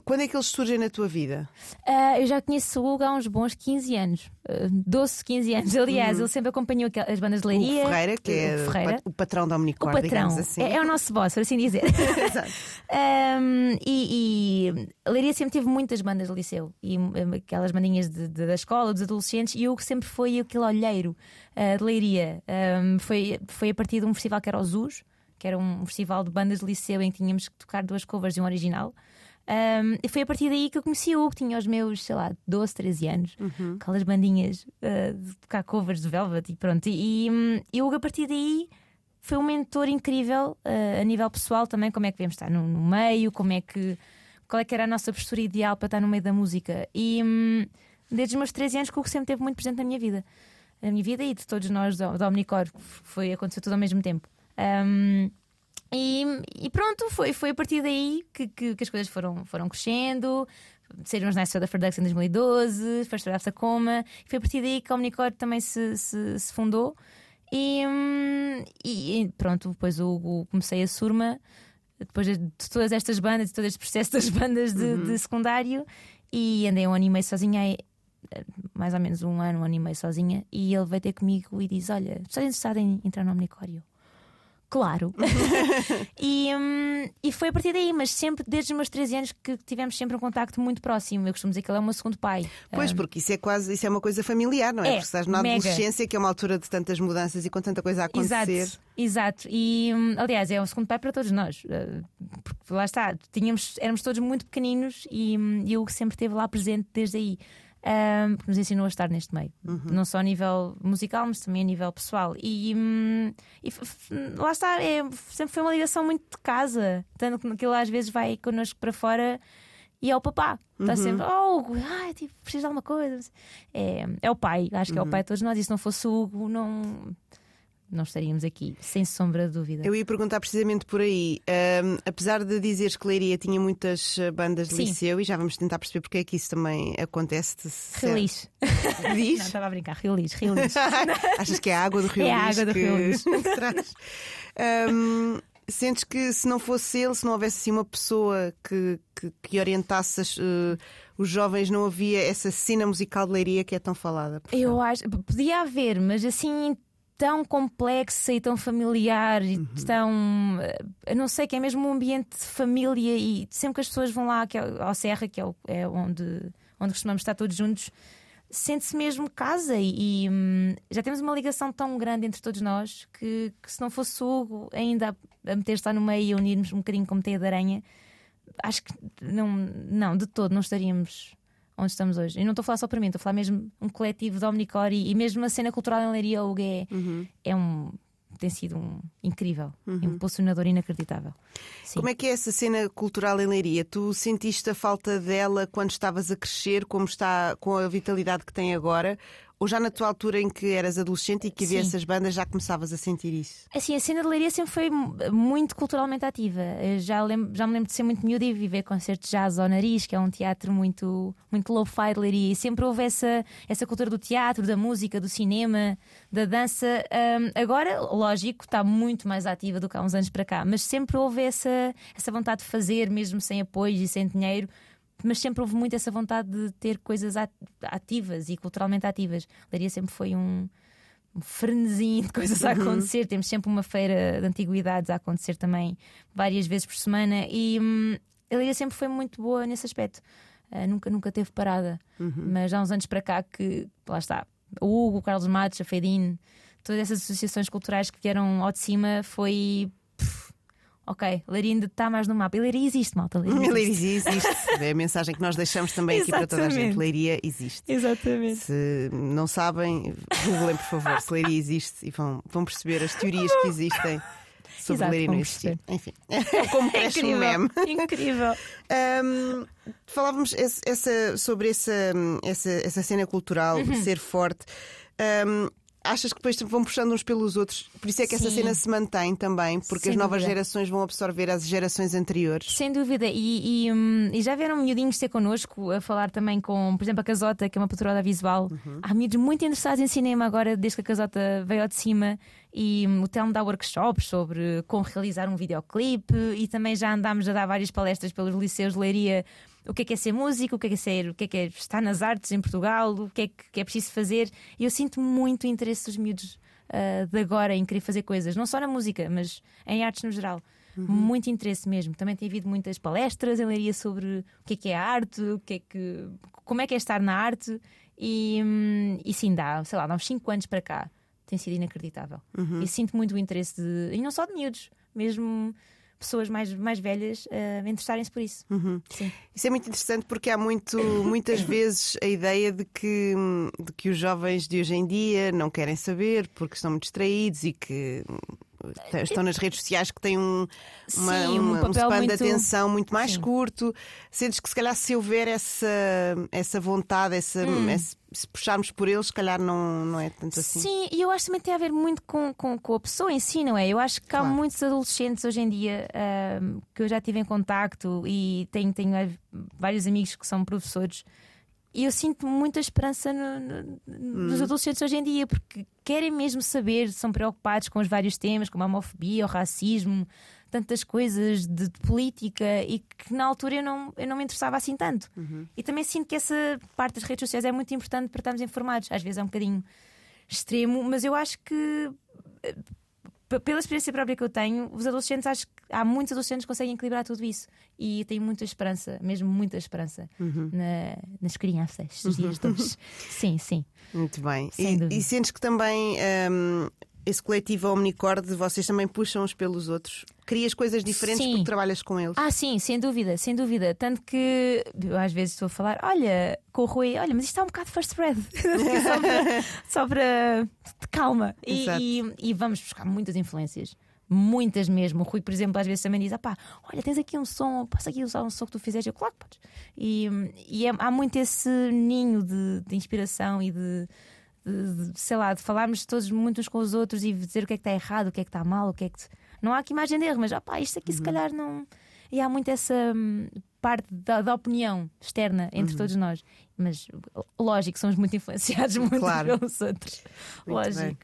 quando é que eles surgem na tua vida? Ah, eu já conheço o Hugo há uns bons 15 anos, ah, 12, 15 anos. Aliás, ele sempre acompanhou as bandas de Uhum. O leiria. Ferreira, que é o Ferreira. o patrão da O Omnicord, patrão assim. é, é o nosso boss, por assim dizer. Exato. Um, e, e Leiria sempre teve muitas bandas de liceu e um, aquelas bandinhas de- de- da escola, dos adolescentes, e eu que sempre foi aquele olheiro uh, de Leiria. Um, foi, foi a partir de um festival que era o ZUS, que era um festival de bandas de liceu em que tínhamos que tocar duas covers de um original. Um, e foi a partir daí que eu conheci o Hugo, tinha os meus, sei lá, 12, 13 anos, aquelas bandinhas uh, de tocar covers de Velvet e pronto. E, e o Hugo, a partir daí, foi um mentor incrível uh, a nível pessoal também, como é que devemos estar no, no meio, como é que qual é que era a nossa postura ideal para estar no meio da música. E hum, desde os meus 13 anos que o Hugo sempre esteve muito presente na minha vida. Na minha vida e de todos nós da Omnicor. Foi, aconteceu tudo ao mesmo tempo. Hum, e, e pronto, foi, foi a partir daí que, que, que as coisas foram, foram crescendo. Saíram os Nice Soda for Ducks em 2012, First Draft Tacoma. E foi a partir daí que a Omnicor também se, se, se fundou. E, e- pronto, depois o, o- comecei a Surma, depois de todas estas bandas, de todo este processo das bandas de, de secundário, e andei um ano e meio sozinha, eh, mais ou menos um ano, um ano e meio sozinha, e ele veio ter comigo e diz: Olha, estás interessado em entrar no Omnicório? Claro. e, hum, e foi a partir daí, mas sempre desde os meus 13 anos que tivemos sempre um contacto muito próximo. Eu costumo dizer que ele é o meu segundo pai. Pois, Hum, porque isso é quase isso é uma coisa familiar, não é? É, porque estás na mega. adolescência, que é uma altura de tantas mudanças e com tanta coisa a acontecer. Exato, exato. E hum, aliás, é o segundo pai para todos nós. eh, Porque lá está, tínhamos, éramos todos muito pequeninos e hum, e Hugo sempre esteve lá presente desde aí. Hum, porque nos ensinou a estar neste meio, não só a nível musical, mas também a nível pessoal. E, hum, e lá está, é, sempre foi uma ligação muito de casa, tanto que ele às vezes vai connosco para fora e é o papá. Está sempre, oh, Hugo, ai, tipo, preciso de alguma coisa. É, é o pai, acho que é o pai de todos nós. E se não fosse o Hugo, não, não estaríamos aqui, sem sombra de dúvida. Eu ia perguntar precisamente por aí. Ahm, apesar de dizeres que Leiria tinha muitas eh, bandas de Sim. liceu, e já vamos tentar perceber porque é que isso também acontece. se- Release. Não, Diz? estava a brincar, release, release. Achas que é a água do Rio É a água do Rio Lis. Ahm, sentes que se não fosse ele, se não houvesse assim uma pessoa que, que, que orientasse as, eh, os jovens, não havia essa cena musical de Leiria que é tão falada? Eu acho, podia haver, mas assim tão complexa e tão familiar e tão. eh, não sei, que é mesmo um ambiente de família e sempre que as pessoas vão lá que é ao Serra, que é, o- é onde, onde costumamos estar todos juntos, sente-se mesmo casa e, e, hum, já temos uma ligação tão grande entre todos nós que, que se não fosse o Hugo ainda a, a meter-se lá no meio e a unirmos um bocadinho como teia de aranha, acho que não, não, de todo não estaríamos onde estamos hoje. E não estou a falar só para mim, estou a falar mesmo um coletivo de Omnicor e, e mesmo a cena cultural em Leiria, o é, é um. Tem sido um incrível, impulsionador inacreditável. Sim. Como é que é essa cena cultural em Leiria? Tu sentiste a falta dela quando estavas a crescer, como está com a vitalidade que tem agora? Ou já na tua altura em que eras adolescente e que havia Sim. essas bandas já começavas a sentir isso? Assim, a cena de Leiria sempre foi mu- muito culturalmente ativa. Eu já, lembro, já me lembro de ser muito miúda e viver concertos jazz ao nariz, que é um teatro muito, muito low-fi de Leiria. E sempre houve essa, essa cultura do teatro, da música, do cinema, da dança. Ahm, agora, lógico, está muito mais ativa do que há uns anos para cá, mas sempre houve essa, essa vontade de fazer, mesmo sem apoio e sem dinheiro. Mas sempre houve muito essa vontade de ter coisas at- ativas e culturalmente ativas. Leiria sempre foi um, um frenesim de coisas a acontecer. Temos sempre uma feira de antiguidades a acontecer também várias vezes por semana e hum, a Leiria sempre foi muito boa nesse aspecto. Ah, nunca, nunca teve parada. Mas há uns anos para cá que, lá está, o Hugo, o Carlos Matos, a Fedin, todas essas associações culturais que vieram ao de cima foi. Ok, Leiria ainda está mais no mapa. E Leiria existe, malta. Leiria existe. Leiria existe. É a mensagem que nós deixamos também aqui para toda a gente. Leiria existe. Exatamente. Se não sabem, googlem por favor se Leiria existe e vão, vão perceber as teorias que existem sobre Exato, Leiria não existir. Enfim, como cresce um Incrível. meme. Incrível. Ahm, falávamos essa, sobre essa, essa, essa cena cultural Uhum. ser forte. Ahm, achas que depois vão puxando uns pelos outros? Por isso é que essa Sim. cena se mantém também, porque Sem as novas dúvida. gerações vão absorver as gerações anteriores. Sem dúvida, e, e, hum, e já vieram miudinhos ter connosco a falar também com, por exemplo, a Casota, que é uma patroa visual. Há miúdos muito interessados em cinema agora, desde que a Casota veio ao de cima. E hum, o Telmo dá workshops sobre como realizar um videoclipe. E também já andámos a dar várias palestras pelos liceus de Leiria. O que é que é ser músico, o que é que é ser, o que é que é estar nas artes em Portugal, o que é que, é preciso fazer. E eu sinto muito interesse dos miúdos ah, de agora em querer fazer coisas, não só na música, mas em artes no geral. Muito interesse mesmo. Também tem havido muitas palestras em Leiria sobre o que é que é a arte, o que é que, como é que é estar na arte. E, hum, e sim, dá, sei lá, dá uns 5 anos para cá. Tem sido inacreditável. E sinto muito o interesse de. E não só de miúdos, mesmo pessoas mais, mais velhas uh, interessarem-se por isso. Sim. Isso é muito interessante porque há muito, muitas vezes a ideia de que, de que os jovens de hoje em dia não querem saber porque estão muito distraídos e que estão nas redes sociais que têm um, uma, Sim, um um span de muito- atenção muito mais Sim. curto. Sentes que se calhar se houver essa, essa vontade, essa, Hum. esse- se puxarmos por eles, se calhar não, não é tanto assim. Sim, e eu acho que também tem a ver muito com, com, com a pessoa em si, não é? Eu acho que há Claro. muitos adolescentes hoje em dia ahm, que eu já tive em contacto e tenho, tenho vários amigos que são professores. E eu sinto muita esperança no- no- nos adolescentes hoje em dia, porque querem mesmo saber, são preocupados com os vários temas, como a homofobia, o racismo, tantas coisas de, de política, e que na altura eu não, eu não me interessava assim tanto. E também sinto que essa parte das redes sociais é muito importante para estarmos informados. Às vezes é um bocadinho extremo, mas eu acho que. Pela experiência própria que eu tenho, os adolescentes, acho que há muitos adolescentes que conseguem equilibrar tudo isso. E tenho muita esperança, mesmo muita esperança, na- nas crianças, os dias todos. Sim, sim. Muito bem. E, e sentes que também hum, esse coletivo Omnicorde, vocês também puxam uns pelos outros? Crias coisas diferentes Sim. porque trabalhas com eles? Ah, sim, sem dúvida, sem dúvida. Tanto que eu às vezes estou a falar, olha, com o Rui, olha, mas isto está um bocado first spread. só para. Só para calma. E, e- e vamos buscar muitas influências. Muitas mesmo. O Rui, por exemplo, às vezes também diz: ah pá, olha, tens aqui um som, posso aqui usar um som que tu fizeste? Eu, claro que podes. E, e é- há muito esse ninho de, de inspiração e de, de- sei lá, de falarmos todos muito uns com os outros e dizer o que é que está errado, o que é que está mal, o que é que. Não há aqui imagem de erro, mas opá, isto aqui se calhar não. E há muito essa hum, parte da, da opinião externa entre todos nós. Mas lógico, somos muito influenciados muito Claro. pelos outros. Muito lógico. bem.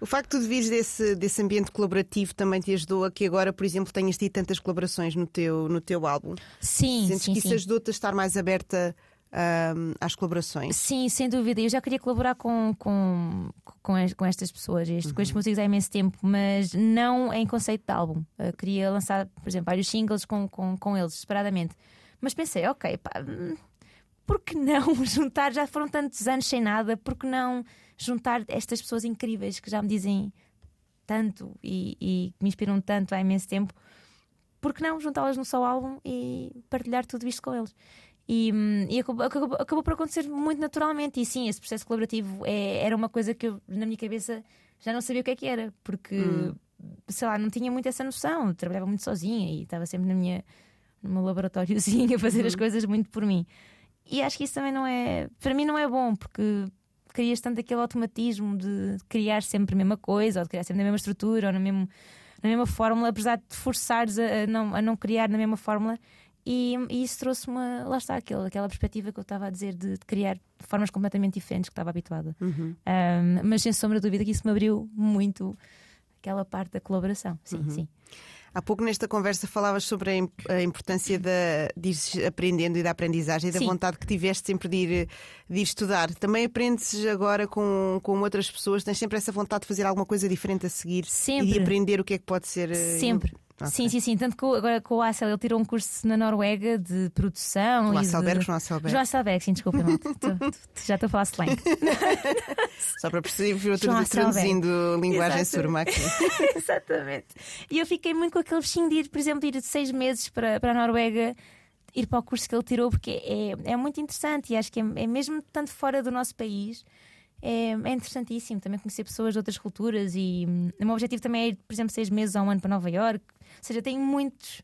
O facto de vires desse, desse ambiente colaborativo também te ajudou a que agora, por exemplo, tenhas tido tantas colaborações no teu, no teu álbum? Sim, Sentes sim, que sim. isso ajudou-te a estar mais aberta hum, às colaborações? Sim, sem dúvida. Eu já queria colaborar com, com, com, es- com estas pessoas, este- com estes músicos há imenso tempo, mas não em conceito de álbum. Eu queria lançar, por exemplo, vários singles com, com, com eles, separadamente. Mas pensei, ok, pá, hum, por que não juntar? Já foram tantos anos sem nada, por que não juntar estas pessoas incríveis que já me dizem tanto e, e que me inspiram tanto há imenso tempo? Por que não juntá-las num só álbum e partilhar tudo isto com eles? E, hum, e acabou, acabou- acabou por acontecer muito naturalmente. E sim, esse processo colaborativo é- era uma coisa que eu, na minha cabeça, já não sabia o que é que era, porque, sei lá, não tinha muito essa noção. Eu trabalhava muito sozinha e estava sempre na minha, no meu laboratóriozinho a fazer as coisas muito por mim. E acho que isso também não é, para mim, não é bom, porque crias tanto aquele automatismo de criar sempre a mesma coisa, ou de criar sempre na mesma estrutura, ou na, mesmo, na mesma fórmula, apesar de te forçares a, a não, a não criar na mesma fórmula. E, e isso trouxe uma, lá está, aquele, aquela perspectiva que eu estava a dizer de, de criar formas completamente diferentes que estava habituada. Uhum. Um, mas sem sombra de dúvida que isso me abriu muito aquela parte da colaboração. Sim, Uhum. sim. Há pouco nesta conversa falavas sobre a im- a importância da, de ir aprendendo e da aprendizagem e da Sim. vontade que tiveste sempre de ir, de ir estudar. Também aprendes agora com, com outras pessoas, tens sempre essa vontade de fazer alguma coisa diferente a seguir e de Sempre. aprender o que é que pode ser. eh, Sempre. Ok. Sim, sim, sim. Tanto que agora com o Axel ele tirou um curso na Noruega de produção. O e Hasselberg, de... João Hasselberg. João Hasselberg, sim, desculpa, malta. Tô- tô- já estou a falar slang. Só para perceber, eu João estou traduzindo linguagem surma aqui. Exatamente. E eu fiquei muito com aquele bichinho de ir, por exemplo, de ir de seis meses para, para a Noruega, ir para o curso que ele tirou, porque é, é muito interessante e acho que é, é mesmo tanto fora do nosso país. É, é interessantíssimo também conhecer pessoas de outras culturas e hum, o meu objetivo também é ir, por exemplo, seis meses a um ano para Nova York. Ou seja, tenho muitos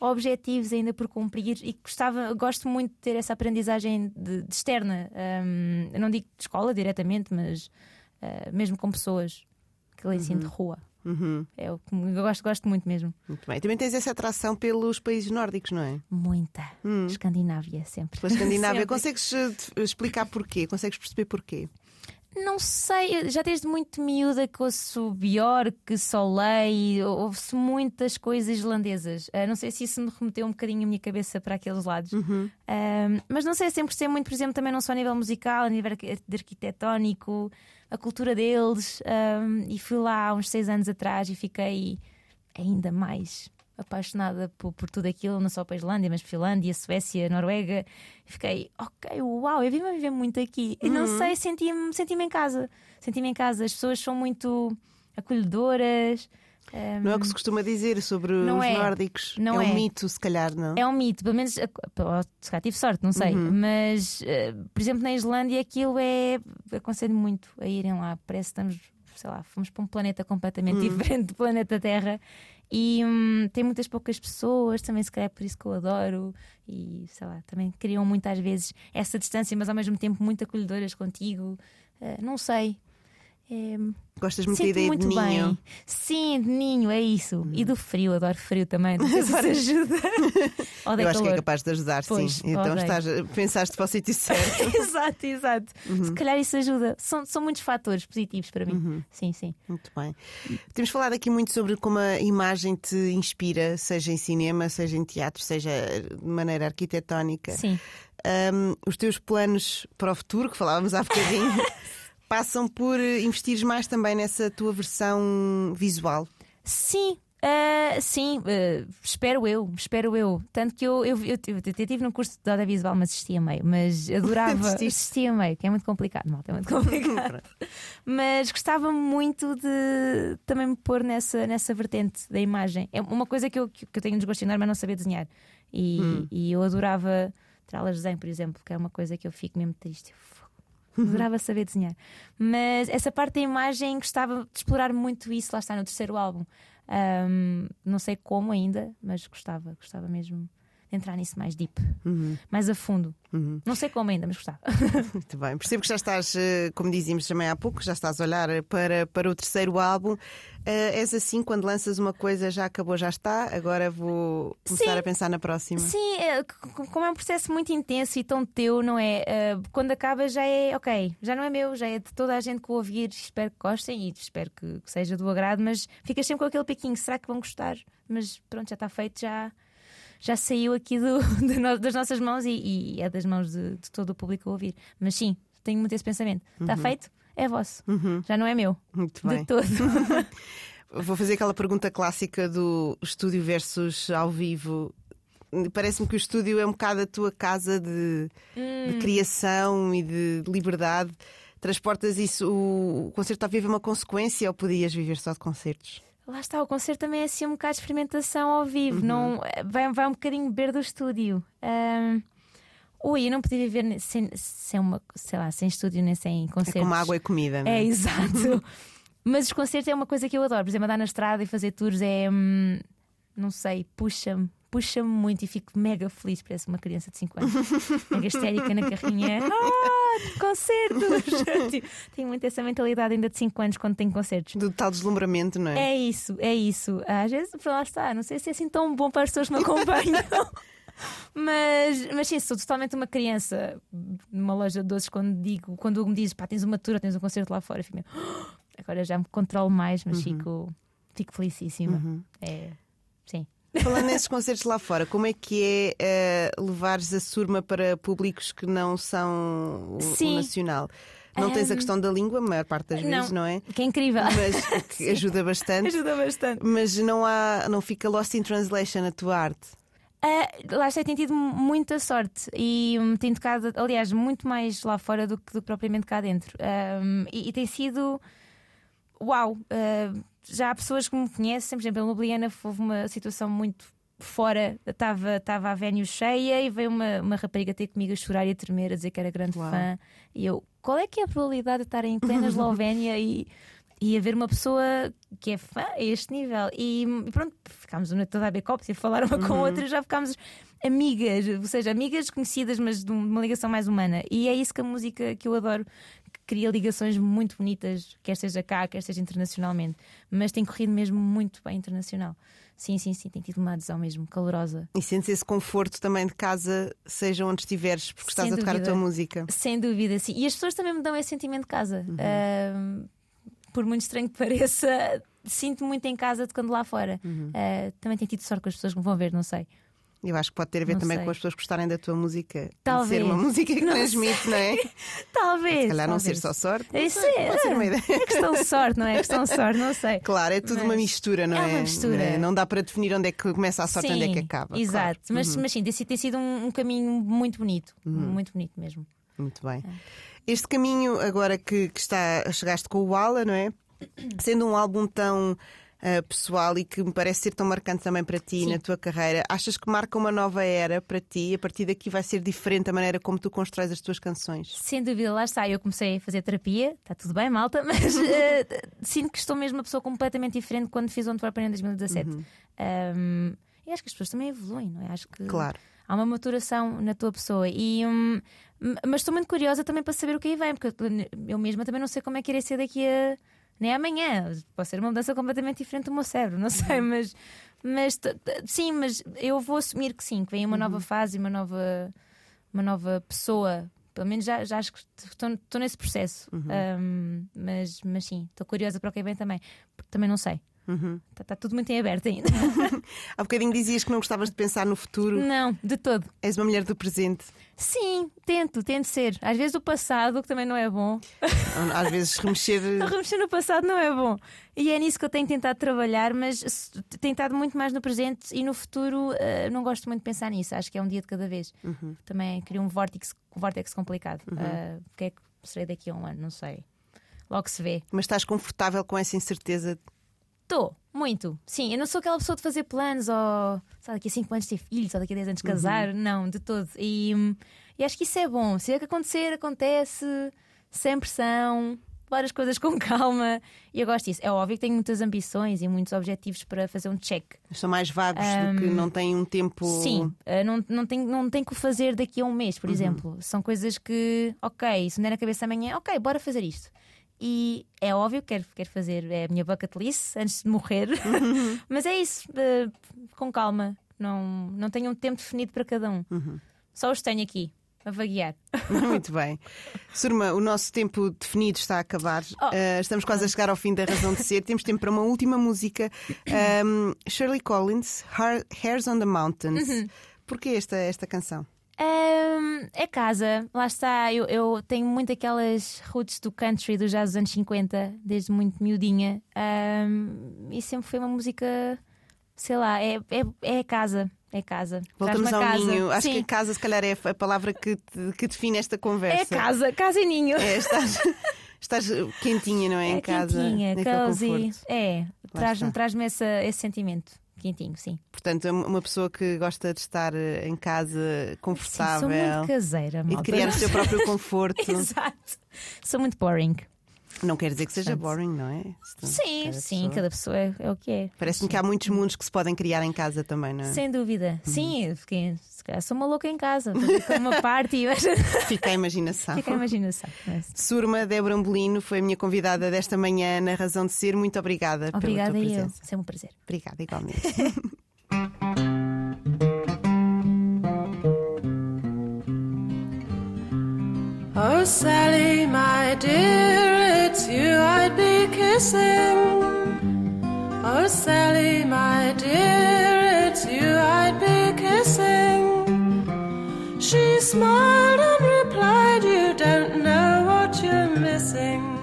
objetivos ainda por cumprir e gostava, gosto muito de ter essa aprendizagem de, de externa. Hum, eu não digo de escola diretamente, mas ah, mesmo com pessoas que ele ensino de rua. Uhum, É o que eu gosto, gosto muito mesmo. muito bem. Também tens essa atração pelos países nórdicos, não é? Muita. Escandinávia, sempre. Pela Escandinávia. Sempre. Consegues eh, explicar porquê? Consegues perceber porquê? Não sei, já desde muito miúda que ouço Björk, Soleil, ouço muitas coisas islandesas. Ah, não sei se isso me remeteu um bocadinho a minha cabeça para aqueles lados. Ah, mas não sei, sempre gostei muito, por exemplo, também não só a nível musical, a nível arquitetónico, a cultura deles. Ah, e fui lá há uns seis anos atrás e fiquei ainda mais apaixonada por, por tudo aquilo, não só para a Islândia, mas Finlândia, Suécia, Noruega. E fiquei, ok, uau, eu vim-me a viver muito aqui. E não sei, senti-me senti em casa. Senti-me em casa. As pessoas são muito acolhedoras. Ahm, Não é o que se costuma dizer sobre os é. nórdicos. Não é um é. mito, se calhar, não? É um mito, pelo menos, se calhar tive sorte, não sei. Uhum. Mas, eh, por exemplo, na Islândia aquilo é. Aconselho muito a irem lá. Parece que estamos sei lá, fomos para um planeta completamente diferente do planeta Terra. E hum, tem muitas poucas pessoas, também se calhar é por isso que eu adoro. E sei lá, também criam muitas vezes essa distância, mas ao mesmo tempo muito acolhedoras contigo. Eh, não sei. É, Gostas muito da ideia muito de ninho? bem. Sim, de ninho, é isso. E do frio, adoro frio também. Não sei se ajuda. Eu acho que é capaz de ajudar, Pois, sim. Então estás, pensaste para o sítio certo. exato, exato. Uhum. Se calhar isso ajuda. São, são muitos fatores positivos para mim. Uhum. Sim, sim. Muito bem. Temos falado aqui muito sobre como a imagem te inspira, seja em cinema, seja em teatro, seja de maneira arquitetónica. Sim. Um, os teus planos para o futuro, que falávamos há bocadinho, passam por eh, investires mais também nessa tua versão visual. Sim. ah, sim, ah, espero eu, espero eu. Tanto que eu, eu, eu, eu, eu tive num curso de audiovisual, mas assisti a meio. Mas adorava Desististe? assistir a meio, que é muito complicado, malta, é muito complicado. mas gostava muito de também me pôr nessa, nessa vertente da imagem. É uma coisa que eu, que eu tenho um desgosto enorme é não saber desenhar. E, e eu adorava traulas de desenho, por exemplo, que é uma coisa que eu fico mesmo triste. Eu, Adorava saber desenhar. Mas essa parte da imagem gostava de explorar muito isso, lá está no terceiro álbum. Ahm, não sei como ainda, mas gostava, gostava mesmo entrar nisso mais deep, mais a fundo. Não sei como ainda, mas gostava. Muito bem. Percebo que já estás, eh, como dizíamos também há pouco, já estás a olhar para, para o terceiro álbum. Eh, és assim, quando lanças uma coisa, já acabou, já está. Agora vou começar Sim. a pensar na próxima. Sim, c- como é um processo muito intenso e tão teu, não é? Ah, quando acaba já é ok, já não é meu, já é de toda a gente que o ouvir. Espero que gostem e espero que, que seja do agrado, mas ficas sempre com aquele piquinho. Será que vão gostar? Mas pronto, já está feito, já, já saiu aqui do- de no- das nossas mãos e, e é das mãos de, de todo o público a ouvir. Mas sim, tenho muito esse pensamento. Está feito? É vosso, já não é meu. Muito bem. De todo. Vou fazer aquela pergunta clássica do estúdio versus ao vivo. Parece-me que o estúdio é um bocado a tua casa de, Hum. de criação e de liberdade. Transportas isso. O, o concerto ao vivo é uma consequência ou podias viver só de concertos? Lá está, o concerto também é assim um bocado de experimentação ao vivo, não, vai, vai um bocadinho beber do estúdio. Ahm, ui, eu não podia viver sem, sem uma, sei lá, sem estúdio nem sem É concertos. como água e comida, não é? É, exato. Mas os concertos é uma coisa que eu adoro. Por exemplo, andar na estrada e fazer tours é. hum, não sei, puxa-me. Puxa-me muito e fico mega feliz, parece uma criança de 5 anos. mega histérica na carrinha. Ah, concertos! Tipo, Tenho muito essa mentalidade ainda de 5 anos quando tenho concertos. Do tal deslumbramento, não é? É isso, é isso. Às vezes, lá está, não sei se é assim tão bom para as pessoas que me acompanham. Mas, mas sim, sou totalmente uma criança numa loja de doces quando digo, quando me dizes pá, tens uma tour, tens um concerto lá fora, fico "Ah!" agora já me controlo mais, mas fico, fico felicíssima. É, sim. Falando nesses concertos lá fora, como é que é eh, levares a surma para públicos que não são o, o nacional? Não tens a questão da língua, a maior parte das vezes, não é? Que é incrível. Mas que ajuda bastante. Ajuda bastante. Mas não há, não fica lost in translation a tua arte. Ah, lá está, tenho tido muita sorte e hum, tenho tocado, aliás, muito mais lá fora do que, do que propriamente cá dentro. Ahm, e, e tem sido uau! ah, já há pessoas que me conhecem, por exemplo, em Ljubljana houve uma situação muito fora, estava estava a venue cheia e veio uma, uma rapariga ter comigo a chorar e a tremer, a dizer que era grande Uau. fã. E eu, qual é que é a probabilidade de estar em plena Eslovénia e, e haver uma pessoa que é fã a este nível? E, pronto, ficámos uma toda a e a falar uma com a outra, já ficámos amigas, ou seja, amigas conhecidas, mas de uma ligação mais humana. E é isso que a música que eu adoro. Cria ligações muito bonitas, quer seja cá, quer seja internacionalmente. Mas tem corrido mesmo muito bem internacional. Sim, sim, sim, tem tido uma adesão mesmo calorosa. E sentes esse conforto também de casa, seja onde estiveres, porque estás Sem a tocar a dúvida. tua música. Sem dúvida, sim. E as pessoas também me dão esse sentimento de casa. Ahm, por muito estranho que pareça, sinto muito em casa de quando lá fora. Ah, também tenho tido sorte com as pessoas que me vão ver, não sei. Eu acho que pode ter a ver Não também sei. com as pessoas gostarem da tua música. Talvez. Ser uma música que Não transmite, não é? Talvez. Se calhar não ser talvez. só sorte. Isso sei, é, Pode ser uma ideia. é questão de sorte, não é? É questão de sorte, não sei. Claro, é tudo Mas uma mistura, não é é? uma mistura. É, Não dá para definir onde é que começa a sorte e onde é que acaba. Exato, claro. Uhum. mas, mas sim, tem sido, um, um caminho muito bonito. Muito bonito mesmo. Muito bem. É. Este caminho, agora que, que está, chegaste com o Ala, não é? Sendo um álbum tão ah, pessoal e que me parece ser tão marcante também para ti Sim. na tua carreira. Achas que marca uma nova era para ti? A partir daqui vai ser diferente a maneira como tu constróis as tuas canções? Sem dúvida, lá está. Eu comecei a fazer terapia, está tudo bem, malta, mas eh, sinto que estou mesmo uma pessoa completamente diferente quando fiz o Antwerp em 2017. Um, e acho que as pessoas também evoluem, não é? Acho que Claro. há uma maturação na tua pessoa. E, hum, m- mas estou muito curiosa também para saber o que aí vem, porque eu mesma também não sei como é que irei ser daqui a. Nem amanhã, pode ser uma mudança completamente diferente do meu cérebro, não sei, mas, mas t- sim, mas eu vou assumir que sim, que vem uma nova fase, uma nova, uma nova pessoa. Pelo menos já, já acho que estou, nesse processo. Um, mas, mas sim, estou curiosa para o que vem também, porque também não sei. Está, está tudo muito em aberto ainda. Há bocadinho dizias que não gostavas de pensar no futuro. não, de todo. És uma mulher do presente. Sim, tento, tento ser. Às vezes o passado, que também não é bom. Às vezes remexer. Remexer no passado não é bom. E é nisso que eu tenho tentado trabalhar, mas estado muito mais no presente e no futuro eh, não gosto muito de pensar nisso. Acho que é um dia de cada vez. Também cria um vórtice, um vórtice complicado. Eh, o que é que serei daqui a um ano? Não sei. Logo se vê. Mas estás confortável com essa incerteza? Estou, muito. Sim, eu não sou aquela pessoa de fazer planos ou sabe, daqui a 5 anos ter filhos ou daqui a 10 anos casar. Não, de todo. E, e acho que isso é bom. Se é que acontecer, acontece, sem pressão, várias coisas com calma. E eu gosto disso. É óbvio que tenho muitas ambições e muitos objetivos para fazer um check. São mais vagos do que não têm um tempo. Sim, eh, não, não, tenho, não tenho que o fazer daqui a um mês, por exemplo. São coisas que, ok, se me der na cabeça amanhã, ok, bora fazer isto. E é óbvio que quero, quero fazer, é a minha bucket list antes de morrer, mas é isso, eh, com calma. Não, não tenho um tempo definido para cada um. Só os tenho aqui, a vaguear. Muito bem. Surma, o nosso tempo definido está a acabar. Oh. Uh, estamos quase a chegar ao fim da razão de ser. Temos tempo para uma última música. Um, Shirley Collins, Hairs on the Mountains. Uhum. Porquê esta, esta canção? Ahm, é casa, lá está. Eu, eu tenho muito aquelas roots do country dos jazz dos anos 50, desde muito miudinha. Ahm, e sempre foi uma música, sei lá, é, é, é casa. É casa. Voltamos ao casa. ninho. Acho Sim. que casa, se calhar, é a palavra que, te- que define esta conversa. É casa, casa e ninho. É, estás, estás quentinha, não é? em casa. quentinha, cozy. É, traz-me traz esse, esse sentimento. Quentinho, sim. Portanto, é uma pessoa que gosta de estar eh, em casa Sim, confortável sou muito caseira, e de malta. criar o seu próprio conforto. Exato. Sou muito boring. Não quer dizer que seja boring, não é? Sim, cada sim, pessoa- cada pessoa é, é o que é. Parece-me que há muitos mundos que se podem criar em casa também, não é? Sem dúvida. Uhum. Sim, eu fiquei, se calhar sou uma louca em casa. Com uma party, mas Fica a imaginação. fica a imaginação. Mas... Surma Débora Ambolino foi a minha convidada desta manhã na Razão de Ser. Muito obrigada Obrigada pela e tua eu. presença. Sempre um prazer. Obrigada, igualmente. Oh, Sally, my dear, it's you I'd be kissing. Oh, Sally, my dear, it's you I'd be kissing. She smiled and replied, You don't know what you're missing.